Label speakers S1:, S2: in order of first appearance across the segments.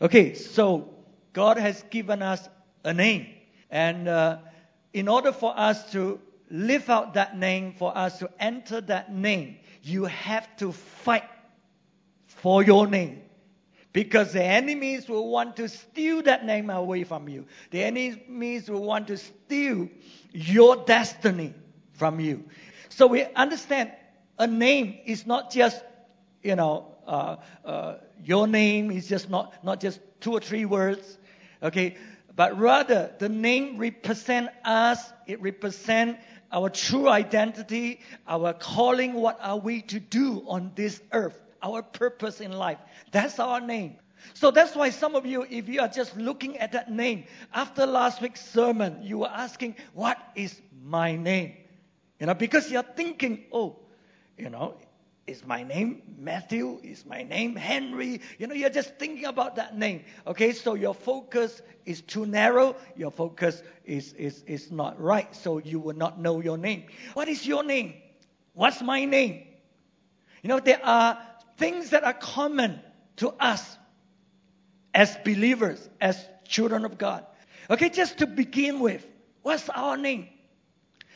S1: Okay, so God has given us a name. And uh, in order for us to live out that name, for us to enter that name, you have to fight for your name. Because the enemies will want to steal that name away from you. The enemies will want to steal your destiny from you. So we understand a name is not just, you know, uh, uh, your name is just not, not just two or three words, okay? But rather, the name represent us. It represent our true identity, our calling. What are we to do on this earth? Our purpose in life. That's our name. So that's why some of you, if you are just looking at that name, after last week's sermon, you were asking, what is my name? You know, because you're thinking, oh, you know, is my name Matthew? Is my name Henry? You know, you're just thinking about that name. Okay, so your focus is too narrow. Your focus is, is, is not right. So you will not know your name. What is your name? What's my name? You know, there are things that are common to us as believers, as children of God. Okay, just to begin with, what's our name?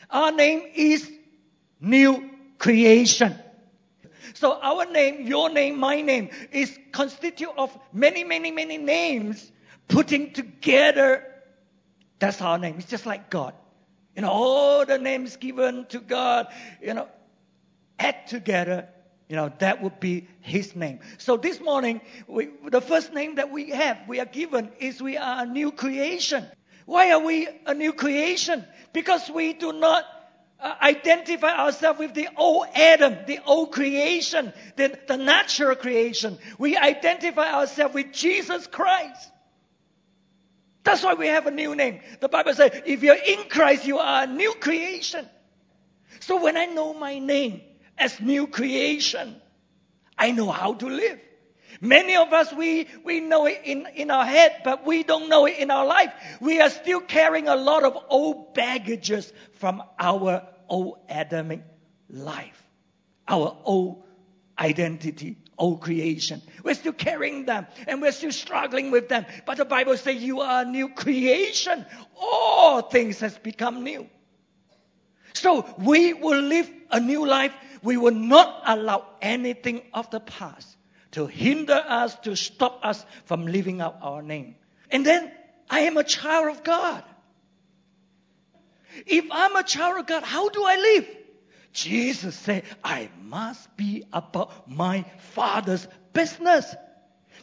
S1: Our name is new creation. So our name, your name, my name is constitute of many, many, many names putting together. That's our name. It's just like God. You know, all the names given to God, you know, add together, you know, that would be His name. So this morning, we, the first name that we have, we are given, is we are a new creation. Why are we a new creation? Because we do not uh, identify ourselves with the old Adam, the old creation, the, the natural creation. We identify ourselves with Jesus Christ. That's why we have a new name. The Bible says, if you're in Christ, you are a new creation. So when I know my name as new creation, I know how to live. Many of us, we, we know it in, in our head, but we don't know it in our life. We are still carrying a lot of old baggages from our old Adamic life, our old identity, old creation. We're still carrying them and we're still struggling with them. But the Bible says you are a new creation. All things has become new. So we will live a new life. We will not allow anything of the past to hinder us, to stop us from living out our name. And then I am a child of God. If I'm a child of God, how do I live? Jesus said, I must be about my father's business.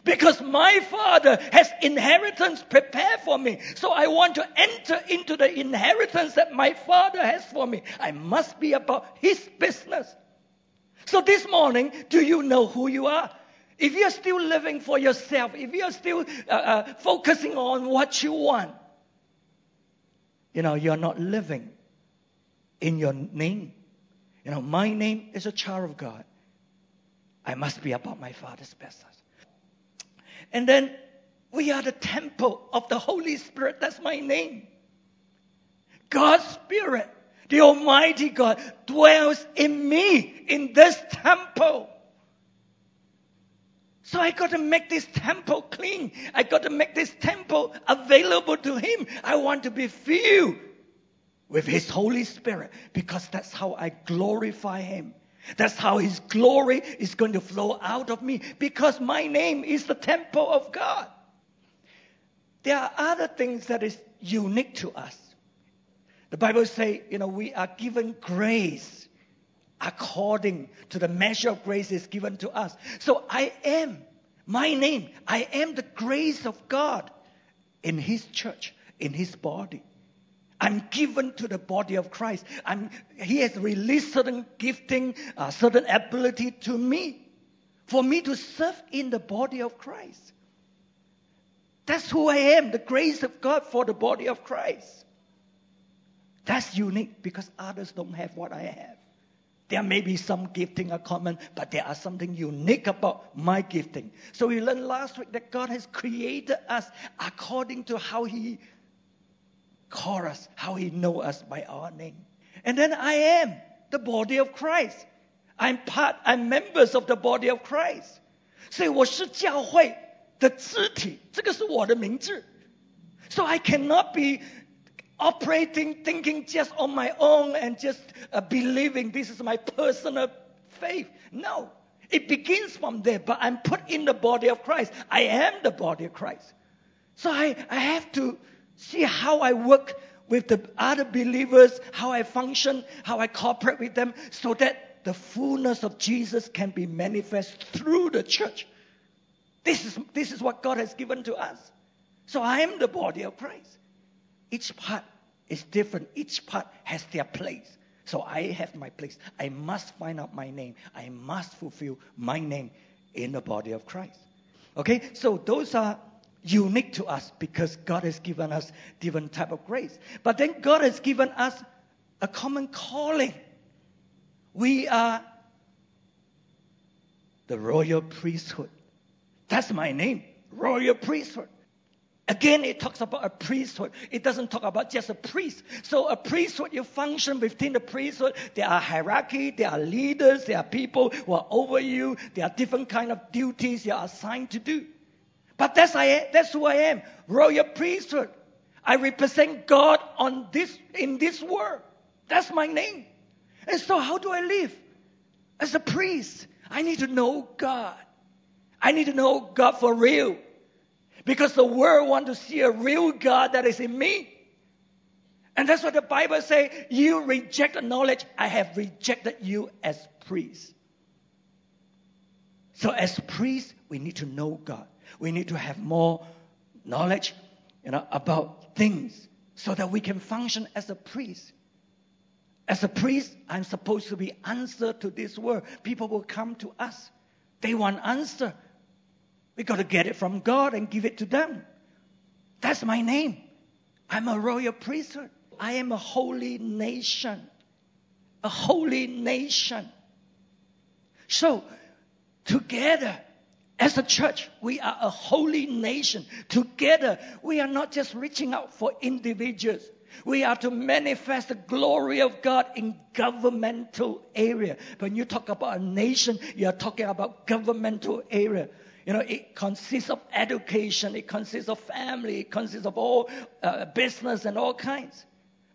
S1: Because my father has inheritance prepared for me. So I want to enter into the inheritance that my father has for me. I must be about his business. So this morning, do you know who you are? If you're still living for yourself, if you're still uh, uh, focusing on what you want, you know, you're not living in your name. You know, my name is a child of God. I must be about my Father's business. And then we are the temple of the Holy Spirit. That's my name. God's Spirit, the Almighty God, dwells in me in this temple. So I got to make this temple clean. I got to make this temple available to Him. I want to be filled with His Holy Spirit because that's how I glorify Him. That's how His glory is going to flow out of me because my name is the temple of God. There are other things that is unique to us. The Bible says, you know, we are given grace according to the measure of grace is given to us. So I am, my name, I am the grace of God in His church, in His body. I'm given to the body of Christ. I'm, he has released certain gifting, uh, certain ability to me for me to serve in the body of Christ. That's who I am, the grace of God for the body of Christ. That's unique because others don't have what I have. There may be some gifting are common, but there are something unique about my gifting. So we learned last week that God has created us according to how He called us, how He know us by our name. And then I am the body of Christ. I'm part, I'm members of the body of Christ. 所以我是教会 的肢体，这个是我的名字。So I cannot be operating, thinking just on my own and just uh, believing this is my personal faith. No. It begins from there, but I'm put in the body of Christ. I am the body of Christ. So I, I have to see how I work with the other believers, how I function, how I cooperate with them, so that the fullness of Jesus can be manifest through the church. This is, this is what God has given to us. So I am the body of Christ. Each part is different. Each part has their place. So I have my place. I must find out my name. I must fulfill my name in the body of Christ. Okay? So those are unique to us because God has given us different type of grace. But then God has given us a common calling. We are the royal priesthood. That's my name, royal priesthood. Again, it talks about a priesthood. It doesn't talk about just a priest. So a priesthood, you function within the priesthood. There are hierarchy, there are leaders, there are people who are over you. There are different kind of duties you are assigned to do. But that's I that's who I am. Royal priesthood. I represent God on this in this world. That's my name. And so how do I live? As a priest, I need to know God. I need to know God for real. Because the world want to see a real God that is in me. And that's what the Bible says. You reject the knowledge. I have rejected you as priest. So as priests, we need to know God. We need to have more knowledge, you know, about things so that we can function as a priest. As a priest, I'm supposed to be answer to this world. People will come to us. They want answer. We got to get it from God and give it to them. That's my name. I'm a royal priesthood. I am a holy nation. A holy nation. So, together, as a church, we are a holy nation. Together, we are not just reaching out for individuals. We are to manifest the glory of God in governmental area. When you talk about a nation, you are talking about governmental area. You know, it consists of education, it consists of family, it consists of all uh, business and all kinds.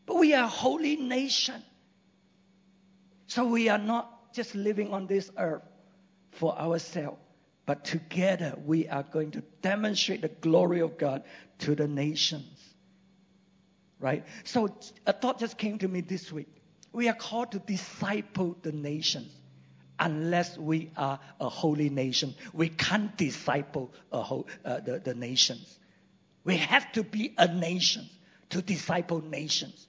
S1: But we are a holy nation. So we are not just living on this earth for ourselves, but together we are going to demonstrate the glory of God to the nations. Right? So a thought just came to me this week. We are called to disciple the nations unless we are a holy nation. We can't disciple whole, uh, the, the nations. We have to be a nation to disciple nations.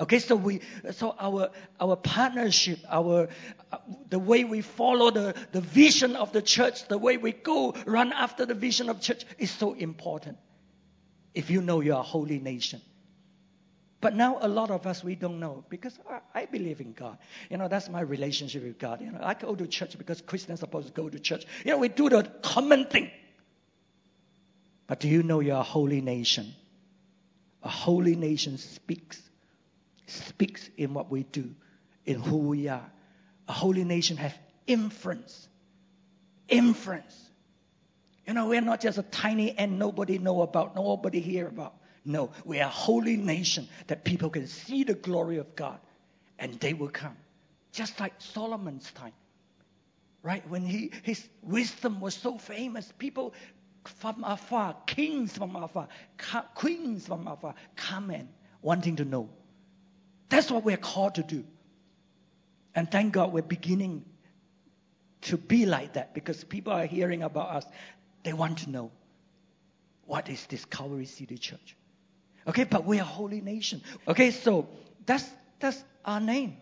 S1: Okay, so we, so our our partnership, our uh, the way we follow the, the vision of the church, the way we go run after the vision of church is so important. If you know you are a holy nation. But now a lot of us, we don't know because I, believe in God. You know, that's my relationship with God. You know, I go to church because Christians are supposed to go to church. You know, we do the common thing. But do you know you're a holy nation? A holy nation speaks, speaks in what we do, in who we are. A holy nation has influence. Influence. You know, we're not just a tiny and nobody know about, nobody hear about. No, we are a holy nation that people can see the glory of God and they will come. Just like Solomon's time. Right? When he, his wisdom was so famous, people from afar, kings from afar, queens from afar, come in wanting to know. That's what we're called to do. And thank God we're beginning to be like that because people are hearing about us. They want to know what is this Calvary City Church? Okay, but we are holy nation. Okay, so that's that's our name.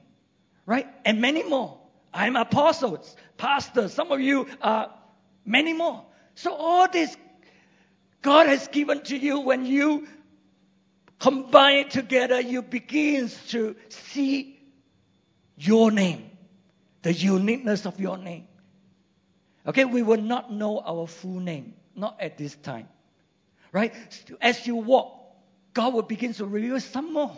S1: Right? And many more. I'm apostles, pastors, some of you are many more. So all this God has given to you when you combine it together, you begin to see your name, the uniqueness of your name. Okay, we will not know our full name, not at this time. Right? As you walk, God will begin to reveal some more.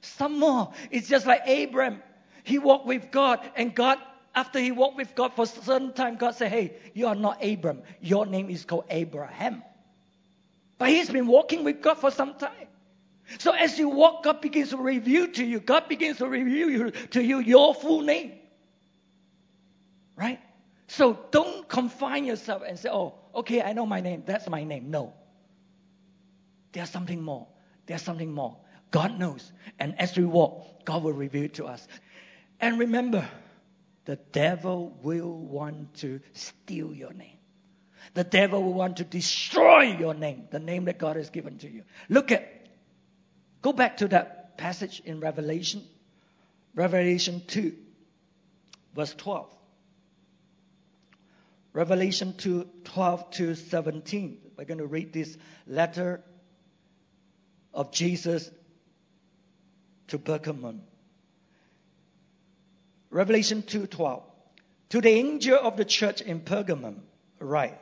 S1: Some more. It's just like Abraham. He walked with God and God After he walked with God for a certain time, God said, Hey, you are not Abram. Your name is called Abraham. But he's been walking with God for some time. So as you walk, God begins to reveal to you. God begins to reveal to you your full name. Right? So don't confine yourself and say, oh, okay, I know my name. That's my name. No. There's something more. There's something more. God knows. And as we walk, God will reveal it to us. And remember, the devil will want to steal your name. The devil will want to destroy your name, the name that God has given to you. Look at, go back to that passage in Revelation, Revelation 2, verse 12. Revelation 2, 12 to 17. We're going to read this letter of Jesus to Pergamum. Revelation 2:12. To the angel of the church in Pergamum, write: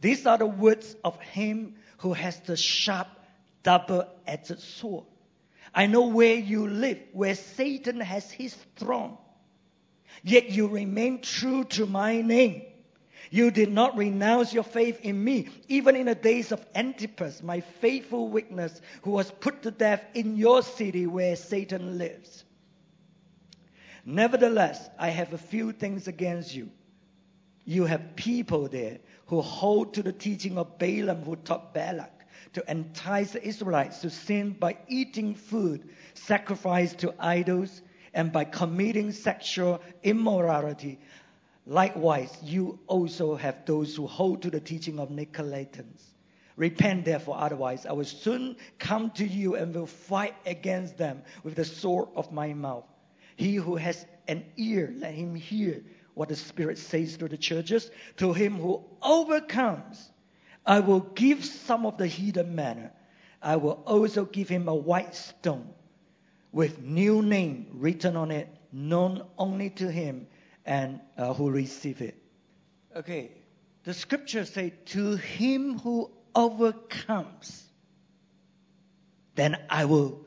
S1: These are the words of him who has the sharp, double-edged sword. I know where you live, where Satan has his throne. Yet you remain true to my name. You did not renounce your faith in me, even in the days of Antipas, my faithful witness, who was put to death in your city where Satan lives. Nevertheless, I have a few things against you. You have people there who hold to the teaching of Balaam, who taught Balak to entice the Israelites to sin by eating food sacrificed to idols and by committing sexual immorality Likewise, you also have those who hold to the teaching of Nicolaitans. Repent therefore, otherwise I will soon come to you and will fight against them with the sword of my mouth. He who has an ear, let him hear what the Spirit says to the churches. To him who overcomes, I will give some of the hidden manna. I will also give him a white stone with new name written on it, known only to him and uh, who receive it. Okay, the scriptures say, To him who overcomes, then I will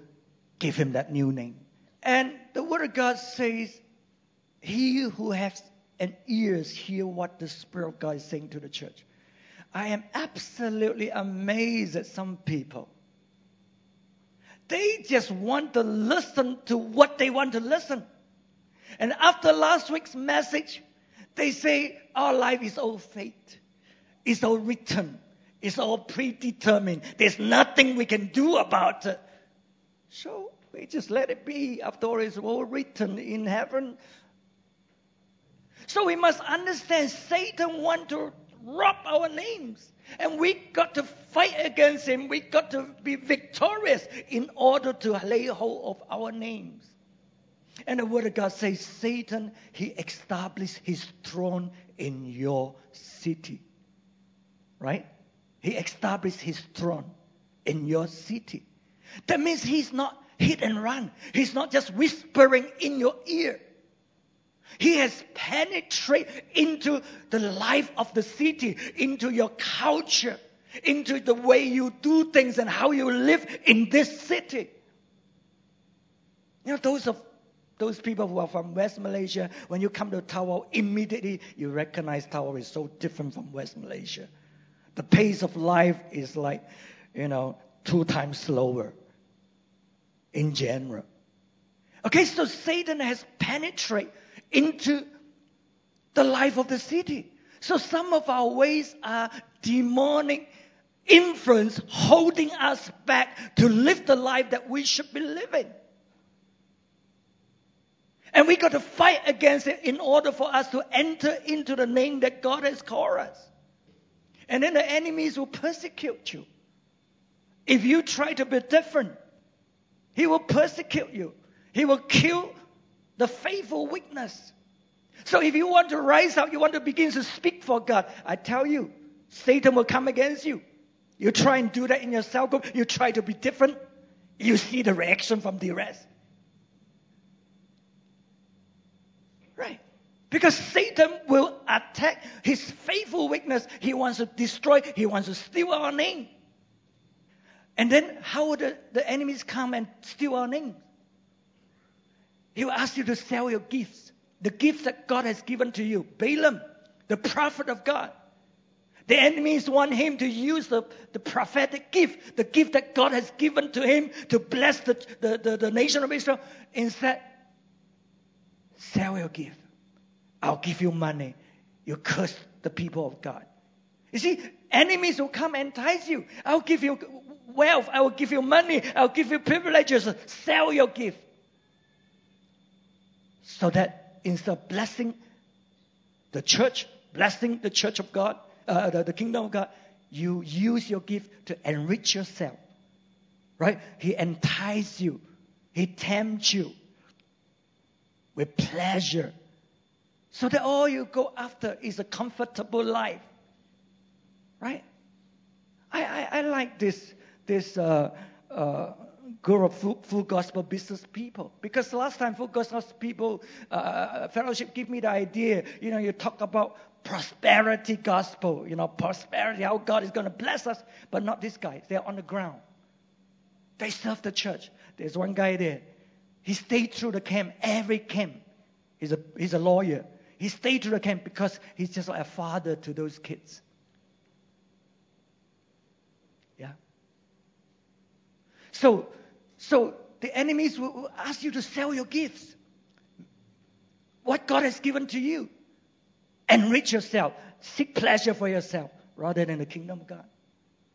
S1: give him that new name. And the Word of God says, He who has an ears hear what the Spirit of God is saying to the church. I am absolutely amazed at some people. They just want to listen to what they want to listen. And after last week's message, they say our life is all fate. It's all written. It's all predetermined. There's nothing we can do about it. So we just let it be. After all, it's all written in heaven. So we must understand Satan wants to rob our names. And we got to fight against him. We got to be victorious in order to lay hold of our names. And the Word of God says, Satan, he established his throne in your city. Right? He established his throne in your city. That means he's not hit and run. He's not just whispering in your ear. He has penetrated into the life of the city, into your culture, into the way you do things and how you live in this city. You know, those of those people who are from West Malaysia, when you come to Tawau, immediately you recognize Tawau is so different from West Malaysia. The pace of life is like, you know, two times slower in general. Okay, so Satan has penetrated into the life of the city. So some of our ways are demonic influence holding us back to live the life that we should be living. And we got to fight against it in order for us to enter into the name that God has called us. And then the enemies will persecute you. If you try to be different, he will persecute you. He will kill the faithful witness. So if you want to rise up, you want to begin to speak for God, I tell you, Satan will come against you. You try and do that in your cell group, you try to be different, you see the reaction from the rest. Right. Because Satan will attack his faithful witness. He wants to destroy, he wants to steal our name. And then how would the, the enemies come and steal our name? He will ask you to sell your gifts. the gifts that God has given to you. Balaam, the prophet of God. The enemies want him to use the, the prophetic gift, the gift that God has given to him to bless the, the, the, the nation of Israel. Instead, sell your gift. I'll give you money. You curse the people of God. You see, enemies will come and entice you. I'll give you wealth. I will give you money. I'll give you privileges. Sell your gift. So that instead of blessing the church, blessing the church of God, uh, the, the kingdom of God, you use your gift to enrich yourself. Right? He entices you. He tempts you with pleasure. So that all you go after is a comfortable life. Right? I, I, I like this, this uh, uh, group of full, full, gospel business people. Because last time full gospel people uh, fellowship give me the idea, you know, you talk about prosperity gospel, you know, prosperity, how God is going to bless us, but not these guys. They're on the ground. They serve the church. There's one guy there. He stayed through the camp, every camp. He's a, he's a lawyer. He stayed to the camp because he's just like a father to those kids. Yeah. So, so the enemies will ask you to sell your gifts. What God has given to you. Enrich yourself. Seek pleasure for yourself rather than the kingdom of God.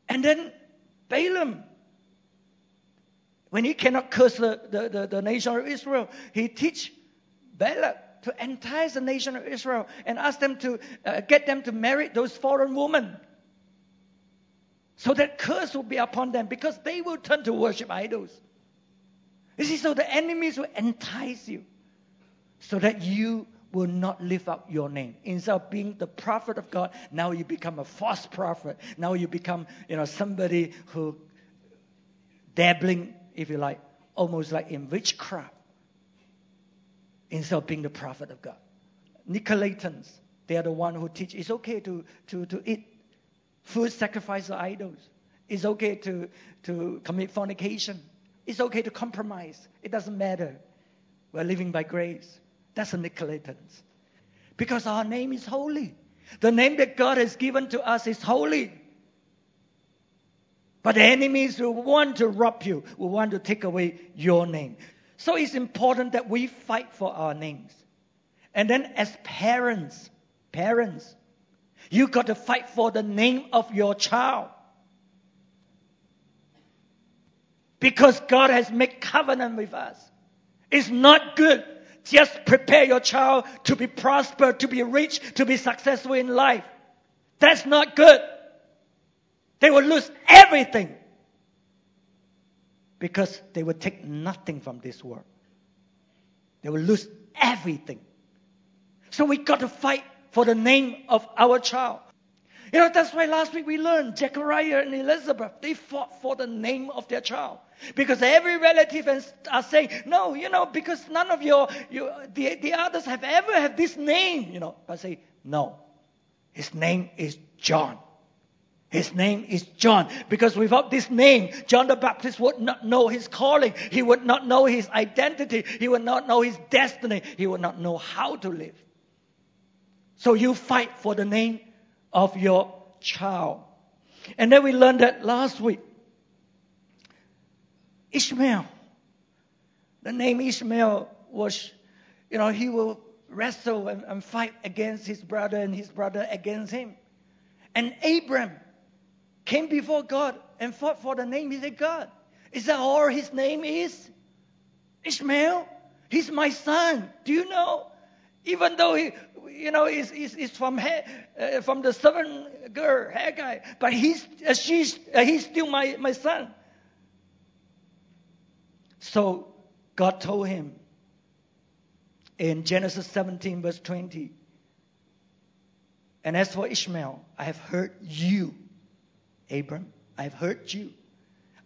S1: And then Balaam, when he cannot curse the, the, the, the nation of Israel, he teach Balak to entice the nation of Israel and ask them to uh, get them to marry those foreign women. So that curse will be upon them because they will turn to worship idols. You see, so the enemies will entice you so that you will not lift up your name. Instead of being the prophet of God, now you become a false prophet. Now you become, you know, somebody who dabbling, if you like, almost like in witchcraft. Instead of being the prophet of God. Nicolaitans, they are the one who teach it's okay to, to, to eat food sacrificed to idols. It's okay to, to commit fornication. It's okay to compromise. It doesn't matter. We're living by grace. That's the Nicolaitans. Because our name is holy. The name that God has given to us is holy. But the enemies will want to rob you, will want to take away your name. So it's important that we fight for our names. And then as parents, parents, you got to fight for the name of your child. Because God has made covenant with us. It's not good just prepare your child to be prosper, to be rich, to be successful in life. That's not good. They will lose everything because they will take nothing from this world. They will lose everything. So we got to fight for the name of our child. You know, that's why last week we learned Zechariah and Elizabeth, they fought for the name of their child. Because every relative and are saying, no, you know, because none of your, your the, the others have ever had this name, you know. I say, no. His name is John. His name is John. Because without this name, John the Baptist would not know his calling. He would not know his identity. He would not know his destiny. He would not know how to live. So you fight for the name of your child. And then we learned that last week. Ishmael. The name Ishmael was, you know, he will wrestle and, and fight against his brother and his brother against him. And Abram came before God and fought for the name. He said, God, is that all his name is? Ishmael? He's my son. Do you know? Even though he, you know, he's, he's, he's from, uh, from the servant girl, Hagar, but he's, uh, she's, uh, he's still my, my son. So God told him in Genesis 17, verse 20, and as for Ishmael, I have heard you, Abram, I have heard you.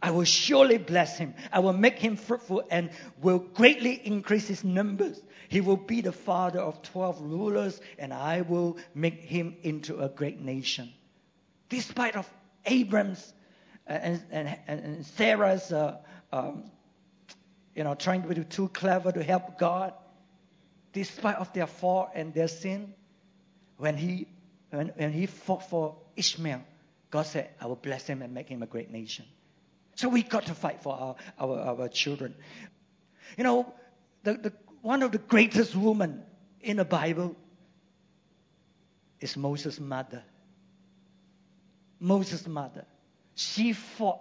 S1: I will surely bless him. I will make him fruitful and will greatly increase his numbers. He will be the father of 12 rulers and I will make him into a great nation. Despite of Abram's uh, and, and, and, Sarah's uh, um, you know, trying to be too clever to help God. despite of their fault and their sin, when he, when, when he fought for Ishmael, God said, I will bless him and make him a great nation. So we got to fight for our, our, our children. You know, the, the, one of the greatest women in the Bible is Moses' mother. Moses' mother. She fought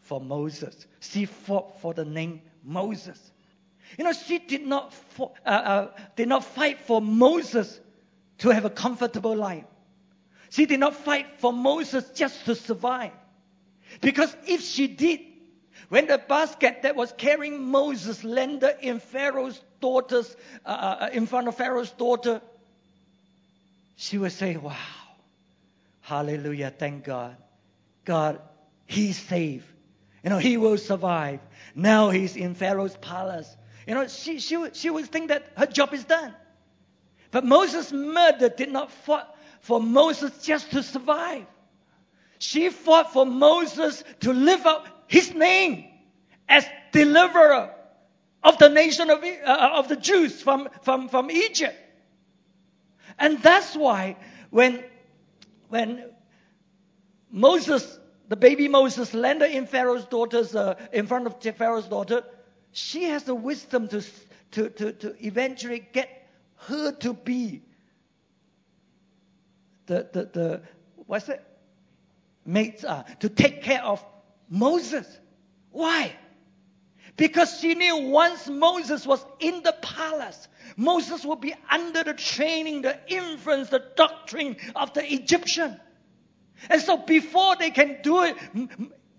S1: for Moses. She fought for the name Moses. You know, she did not, fought, uh, uh, did not fight for Moses to have a comfortable life. She did not fight for Moses just to survive. Because if she did, when the basket that was carrying Moses landed in Pharaoh's daughter's, uh, uh, in front of Pharaoh's daughter, she would say, Wow, hallelujah, thank God. God, he's safe. You know, he will survive. Now he's in Pharaoh's palace. You know, she, she, she would think that her job is done. But Moses' murder did not fight for Moses just to survive. She fought for Moses to live up his name as deliverer of the nation of, uh, of the Jews from, from, from Egypt. And that's why when, when Moses, the baby Moses, landed in Pharaoh's daughter's, uh, in front of Pharaoh's daughter, she has the wisdom to, to, to, to eventually get her to be the, the, the what's it? Mates, uh, to take care of Moses. Why? Because she knew once Moses was in the palace, Moses would be under the training, the influence, the doctrine of the Egyptian. And so before they can do it,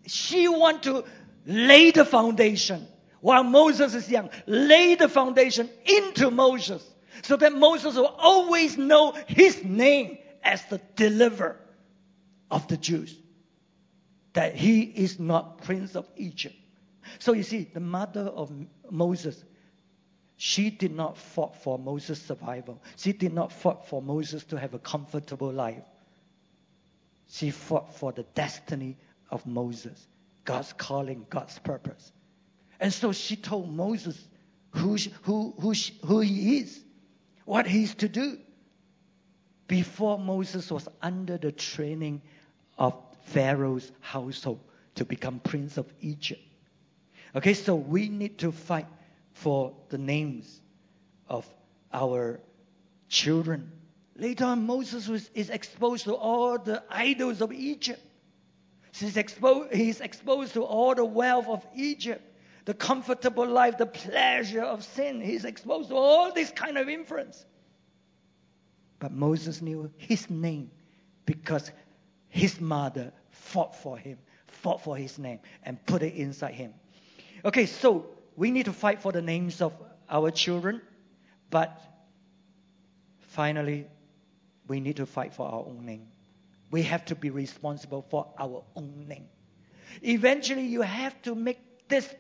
S1: she want to lay the foundation while Moses is young. Lay the foundation into Moses so that Moses will always know his name as the deliverer of the Jews. That he is not prince of Egypt. So you see, the mother of Moses, she did not fight for Moses' survival. She did not fight for Moses to have a comfortable life. She fought for the destiny of Moses, God's calling, God's purpose. And so she told Moses who, who, who, who he is, what he's to do. Before Moses was under the training of Pharaoh's household to become prince of Egypt. Okay, so we need to fight for the names of our children. Later on, Moses was, is exposed to all the idols of Egypt. He's exposed, he's exposed to all the wealth of Egypt, the comfortable life, the pleasure of sin. He's exposed to all this kind of influence. But Moses knew his name because his mother fought for him, fought for his name, and put it inside him. Okay, so we need to fight for the names of our children, but finally, we need to fight for our own name. We have to be responsible for our own name. Eventually, you have to make this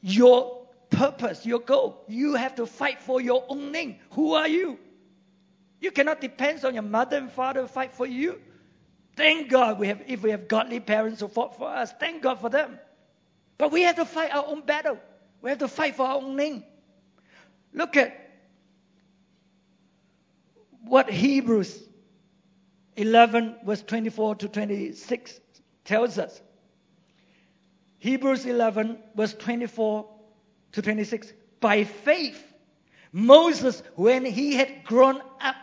S1: your purpose, your goal. You have to fight for your own name. Who are you? You cannot depend on your mother and father to fight for you. Thank God we have, if we have godly parents who fought for us. Thank God for them. But we have to fight our own battle. We have to fight for our own name. Look at what Hebrews 11, verse 24 to 26 tells us. Hebrews 11, verse 24 to 26. By faith, Moses, when he had grown up,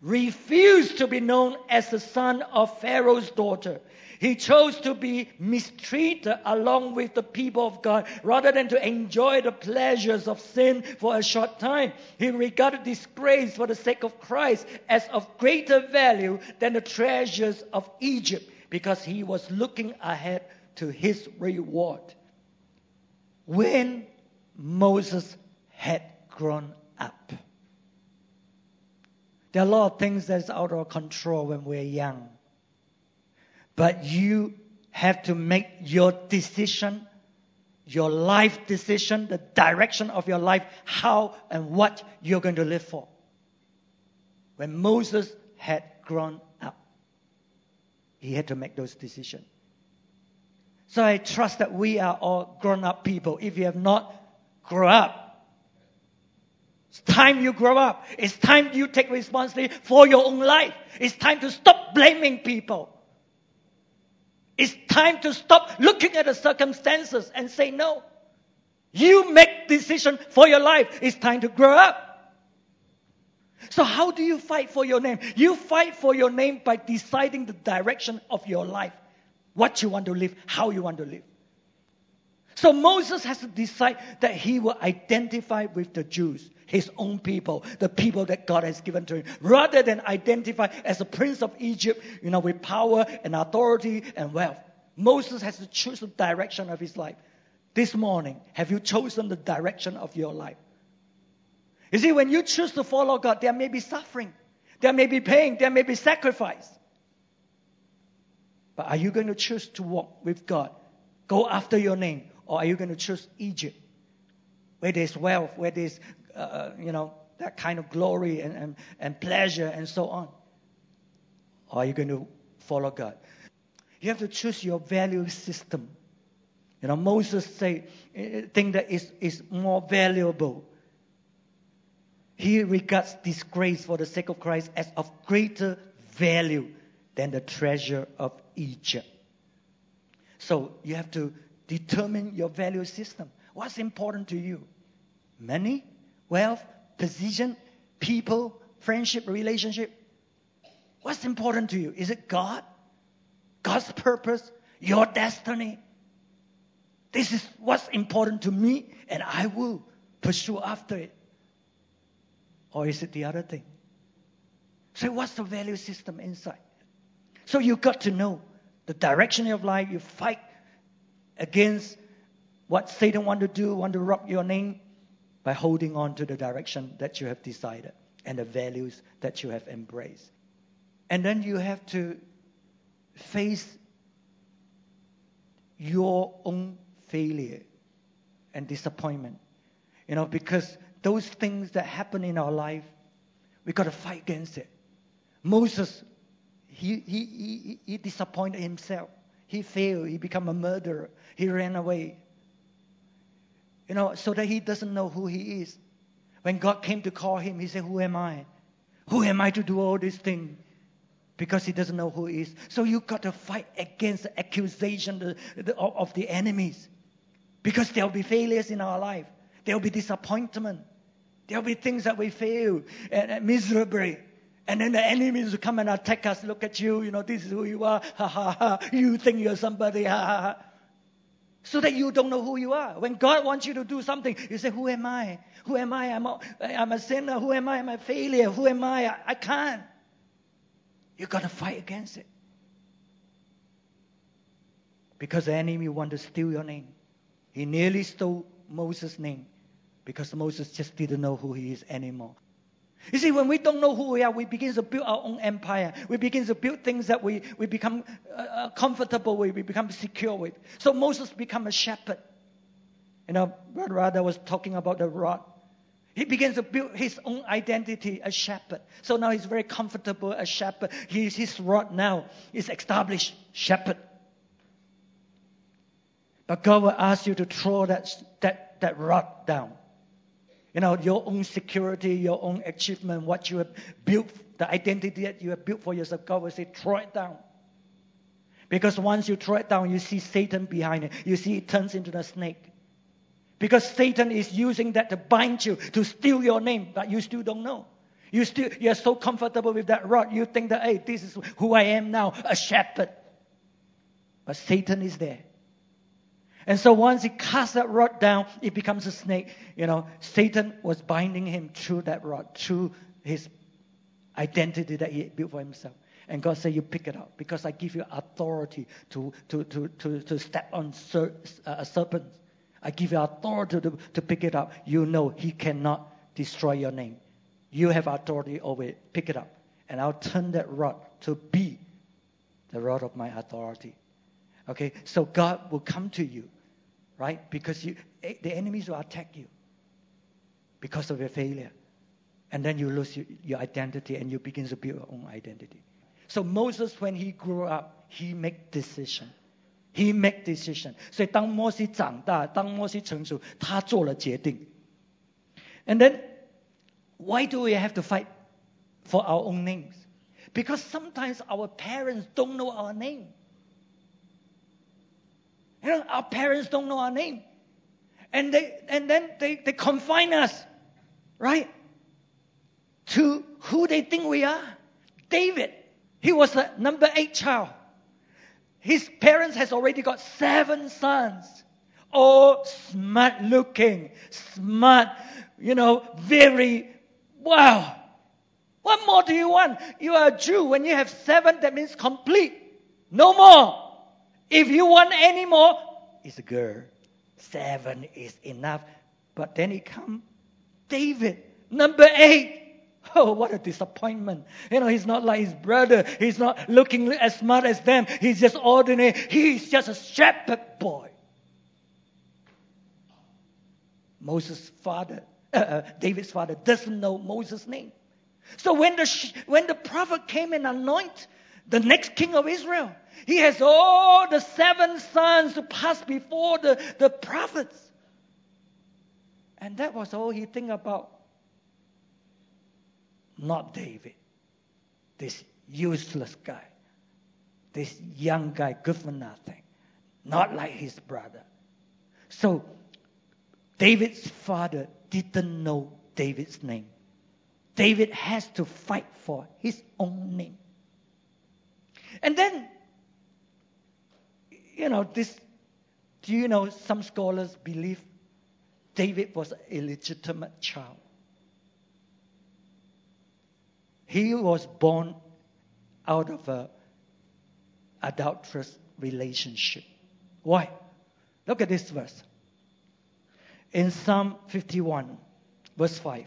S1: refused to be known as the son of Pharaoh's daughter he chose to be mistreated along with the people of God rather than to enjoy the pleasures of sin for a short time. He regarded disgrace for the sake of Christ as of greater value than the treasures of Egypt because he was looking ahead to his reward. When Moses had grown up, there are a lot of things that's out of control when we're young. But you have to make your decision, your life decision, the direction of your life, how and what you're going to live for. When Moses had grown up, he had to make those decisions. So I trust that we are all grown up people. If you have not grown up, It's time you grow up. It's time you take responsibility for your own life. It's time to stop blaming people. It's time to stop looking at the circumstances and say no. You make decision for your life. It's time to grow up. So how do you fight for your name? You fight for your name by deciding the direction of your life. What you want to live, how you want to live. So Moses has to decide that he will identify with the Jews, his own people, the people that God has given to him, rather than identify as a prince of Egypt, you know, with power and authority and wealth. Moses has to choose the direction of his life. This morning, have you chosen the direction of your life? You see, when you choose to follow God, there may be suffering, there may be pain, there may be sacrifice. But are you going to choose to walk with God? Go after your name, or are you going to choose Egypt, where there's wealth, where there's, uh, uh, you know, that kind of glory and, and, and pleasure and so on? Or are you going to follow God? You have to choose your value system. You know, Moses say, eh, eh, thing that is, is more valuable. He regards disgrace for the sake of Christ as of greater value than the treasure of Egypt. So you have to Determine your value system. What's important to you? Money, wealth, position, people, friendship, relationship. What's important to you? Is it God? God's purpose? Your destiny? This is what's important to me, and I will pursue after it. Or is it the other thing? So, what's the value system inside? So, you got to know the direction of life. You fight against what Satan want to do, want to rob your name, by holding on to the direction that you have decided and the values that you have embraced. And then you have to face your own failure and disappointment. You know, because those things that happen in our life, we got to fight against it. Moses, he, he, he, he disappointed himself. He failed. He became a murderer. He ran away. You know, so that he doesn't know who he is. When God came to call him, he said, Who am I? Who am I to do all these things? Because he doesn't know who he is. So you got to fight against the accusation of the enemies. Because there will be failures in our life. There will be disappointment. There will be things that we fail and, and miserably. And then the enemies will come and attack us. Look at you, you know, this is who you are. Ha ha ha. You think you're somebody. Ha ha ha. So that you don't know who you are. When God wants you to do something, you say, Who am I? Who am I? I'm a, I'm a sinner. Who am I? I'm a failure. Who am I? I, I can't. you got to fight against it. Because the enemy want to steal your name. He nearly stole Moses' name because Moses just didn't know who he is anymore. You see, when we don't know who we are, we begin to build our own empire. We begin to build things that we, we become uh, uh, comfortable with, we become secure with. So Moses become a shepherd. You know, Brother Rada was talking about the rod. He begins to build his own identity as shepherd. So now he's very comfortable as shepherd. He, his rod now is established shepherd. But God will ask you to throw that, that, that rod down. You know, your own security, your own achievement, what you have built, the identity that you have built for yourself, God will say, throw it down. Because once you throw it down, you see Satan behind it. You see it turns into the snake. Because Satan is using that to bind you, to steal your name, but you still don't know. You still you're so comfortable with that rod, you think that hey, this is who I am now, a shepherd. But Satan is there. And so once he casts that rod down, it becomes a snake. You know, Satan was binding him through that rod, through his identity that he built for himself. And God said, You pick it up because I give you authority to, to, to, to, to step on ser- uh, a serpent. I give you authority to, to pick it up. You know he cannot destroy your name. You have authority over it. Pick it up. And I'll turn that rod to be the rod of my authority. Okay? So God will come to you right? Because you, eh, the enemies will attack you because of your failure. And then you lose your, your identity and you begin to build your own identity. So Moses, when he grew up, he make decision. He make decision. 所以当摩西长大，当摩西成熟，他做了决定。And then Why do we have to fight for our own names? Because sometimes our parents don't know our name. You know, our parents don't know our name. And they and then they, they confine us, right? To who they think we are. David, he was the number eight child. His parents has already got seven sons. All smart looking, smart, you know, very, wow. What more do you want? You are a Jew. When you have seven, that means complete. No more. If you want any more, it's a girl. Seven is enough. But then it comes David, number eight. Oh, what a disappointment. You know, he's not like his brother. He's not looking as smart as them. He's just ordinary. He's just a shepherd boy. Moses' father, uh, uh, David's father, doesn't know Moses' name. So when the, when the prophet came and anoint the next king of Israel, he has all the seven sons to pass before the, the prophets. And that was all he think about. Not David. This useless guy. This young guy, good for nothing. Not like his brother. So David's father didn't know David's name. David has to fight for his own name. And then, you know, this, do you know some scholars believe David was an illegitimate child? He was born out of a adulterous relationship. Why? Look at this verse. In Psalm 51, verse 5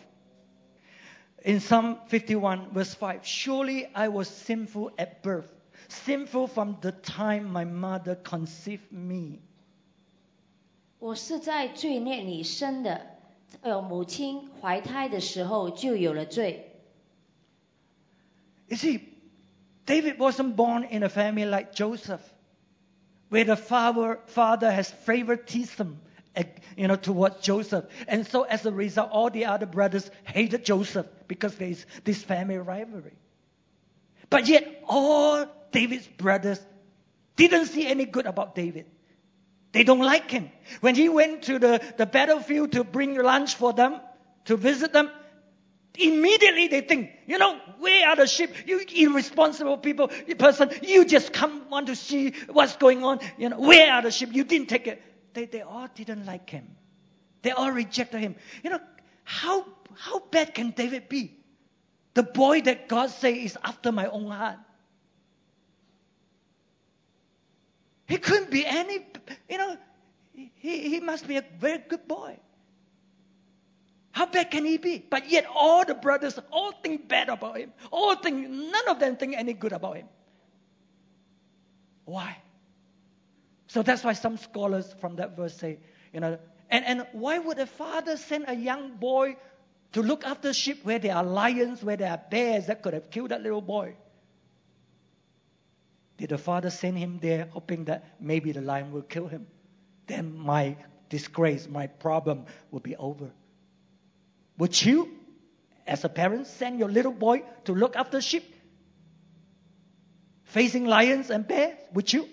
S1: in Psalm 51, verse 5 Surely I was sinful at birth, sinful from the time my mother conceived me.
S2: 我是在罪孽里生的，呃，母亲怀胎的时候就有了罪。
S1: You see, David wasn't born in a family like Joseph, where the father, father has favoritism you know, towards Joseph. And so as a result, all the other brothers hated Joseph because there is this family rivalry. But yet, all David's brothers didn't see any good about David. They don't like him. When he went to the, the battlefield to bring lunch for them, to visit them, immediately they think, you know, where are the sheep? You irresponsible people, person, you just come want to see what's going on. You know, where are the sheep? You didn't take it they, they all didn't like him. They all rejected him. You know, how, how bad can David be? The boy that God say is after my own heart. He couldn't be any, you know, he, he must be a very good boy. How bad can he be? But yet all the brothers all think bad about him. All think, none of them think any good about him. Why? So that's why some scholars from that verse say, you know, and, and why would a father send a young boy to look after sheep where there are lions, where there are bears that could have killed that little boy? Did the father send him there hoping that maybe the lion will kill him? Then my disgrace, my problem will be over. Would you, as a parent, send your little boy to look after sheep facing lions and bears? Would you?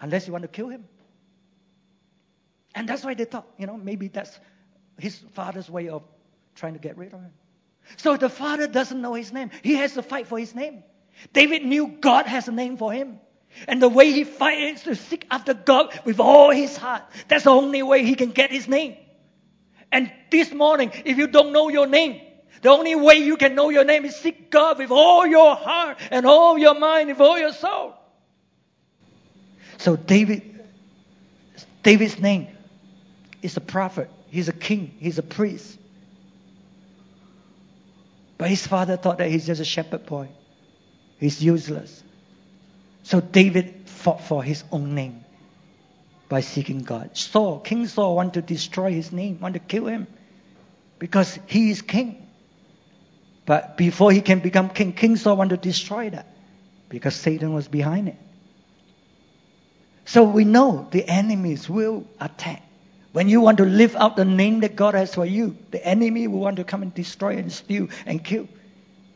S1: unless you want to kill him. And that's why they thought, you know, maybe that's his father's way of trying to get rid of him. So the father doesn't know his name. He has to fight for his name. David knew God has a name for him. And the way he fights is to seek after God with all his heart. That's the only way he can get his name. And this morning, if you don't know your name, the only way you can know your name is seek God with all your heart and all your mind, with all your soul. So David, David's name is a prophet. He's a king. He's a priest. But his father thought that he's just a shepherd boy. He's useless. So David fought for his own name by seeking God. Saul, King Saul, wanted to destroy his name, wanted to kill him because he is king. But before he can become king, King Saul wanted to destroy that because Satan was behind it. So we know the enemies will attack, When you want to live out the name that God has for you, the enemy will want to come and destroy and steal and kill.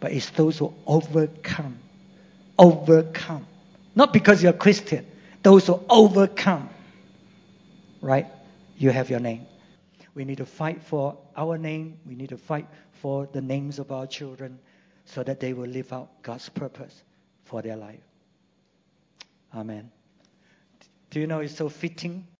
S1: But it's those who overcome. Overcome. Not because you're Christian. Those who overcome. Right? You have your name. We need to fight for our name. We need to fight for the names of our children so that they will live out God's purpose for their life. Amen. Do you know it's so fitting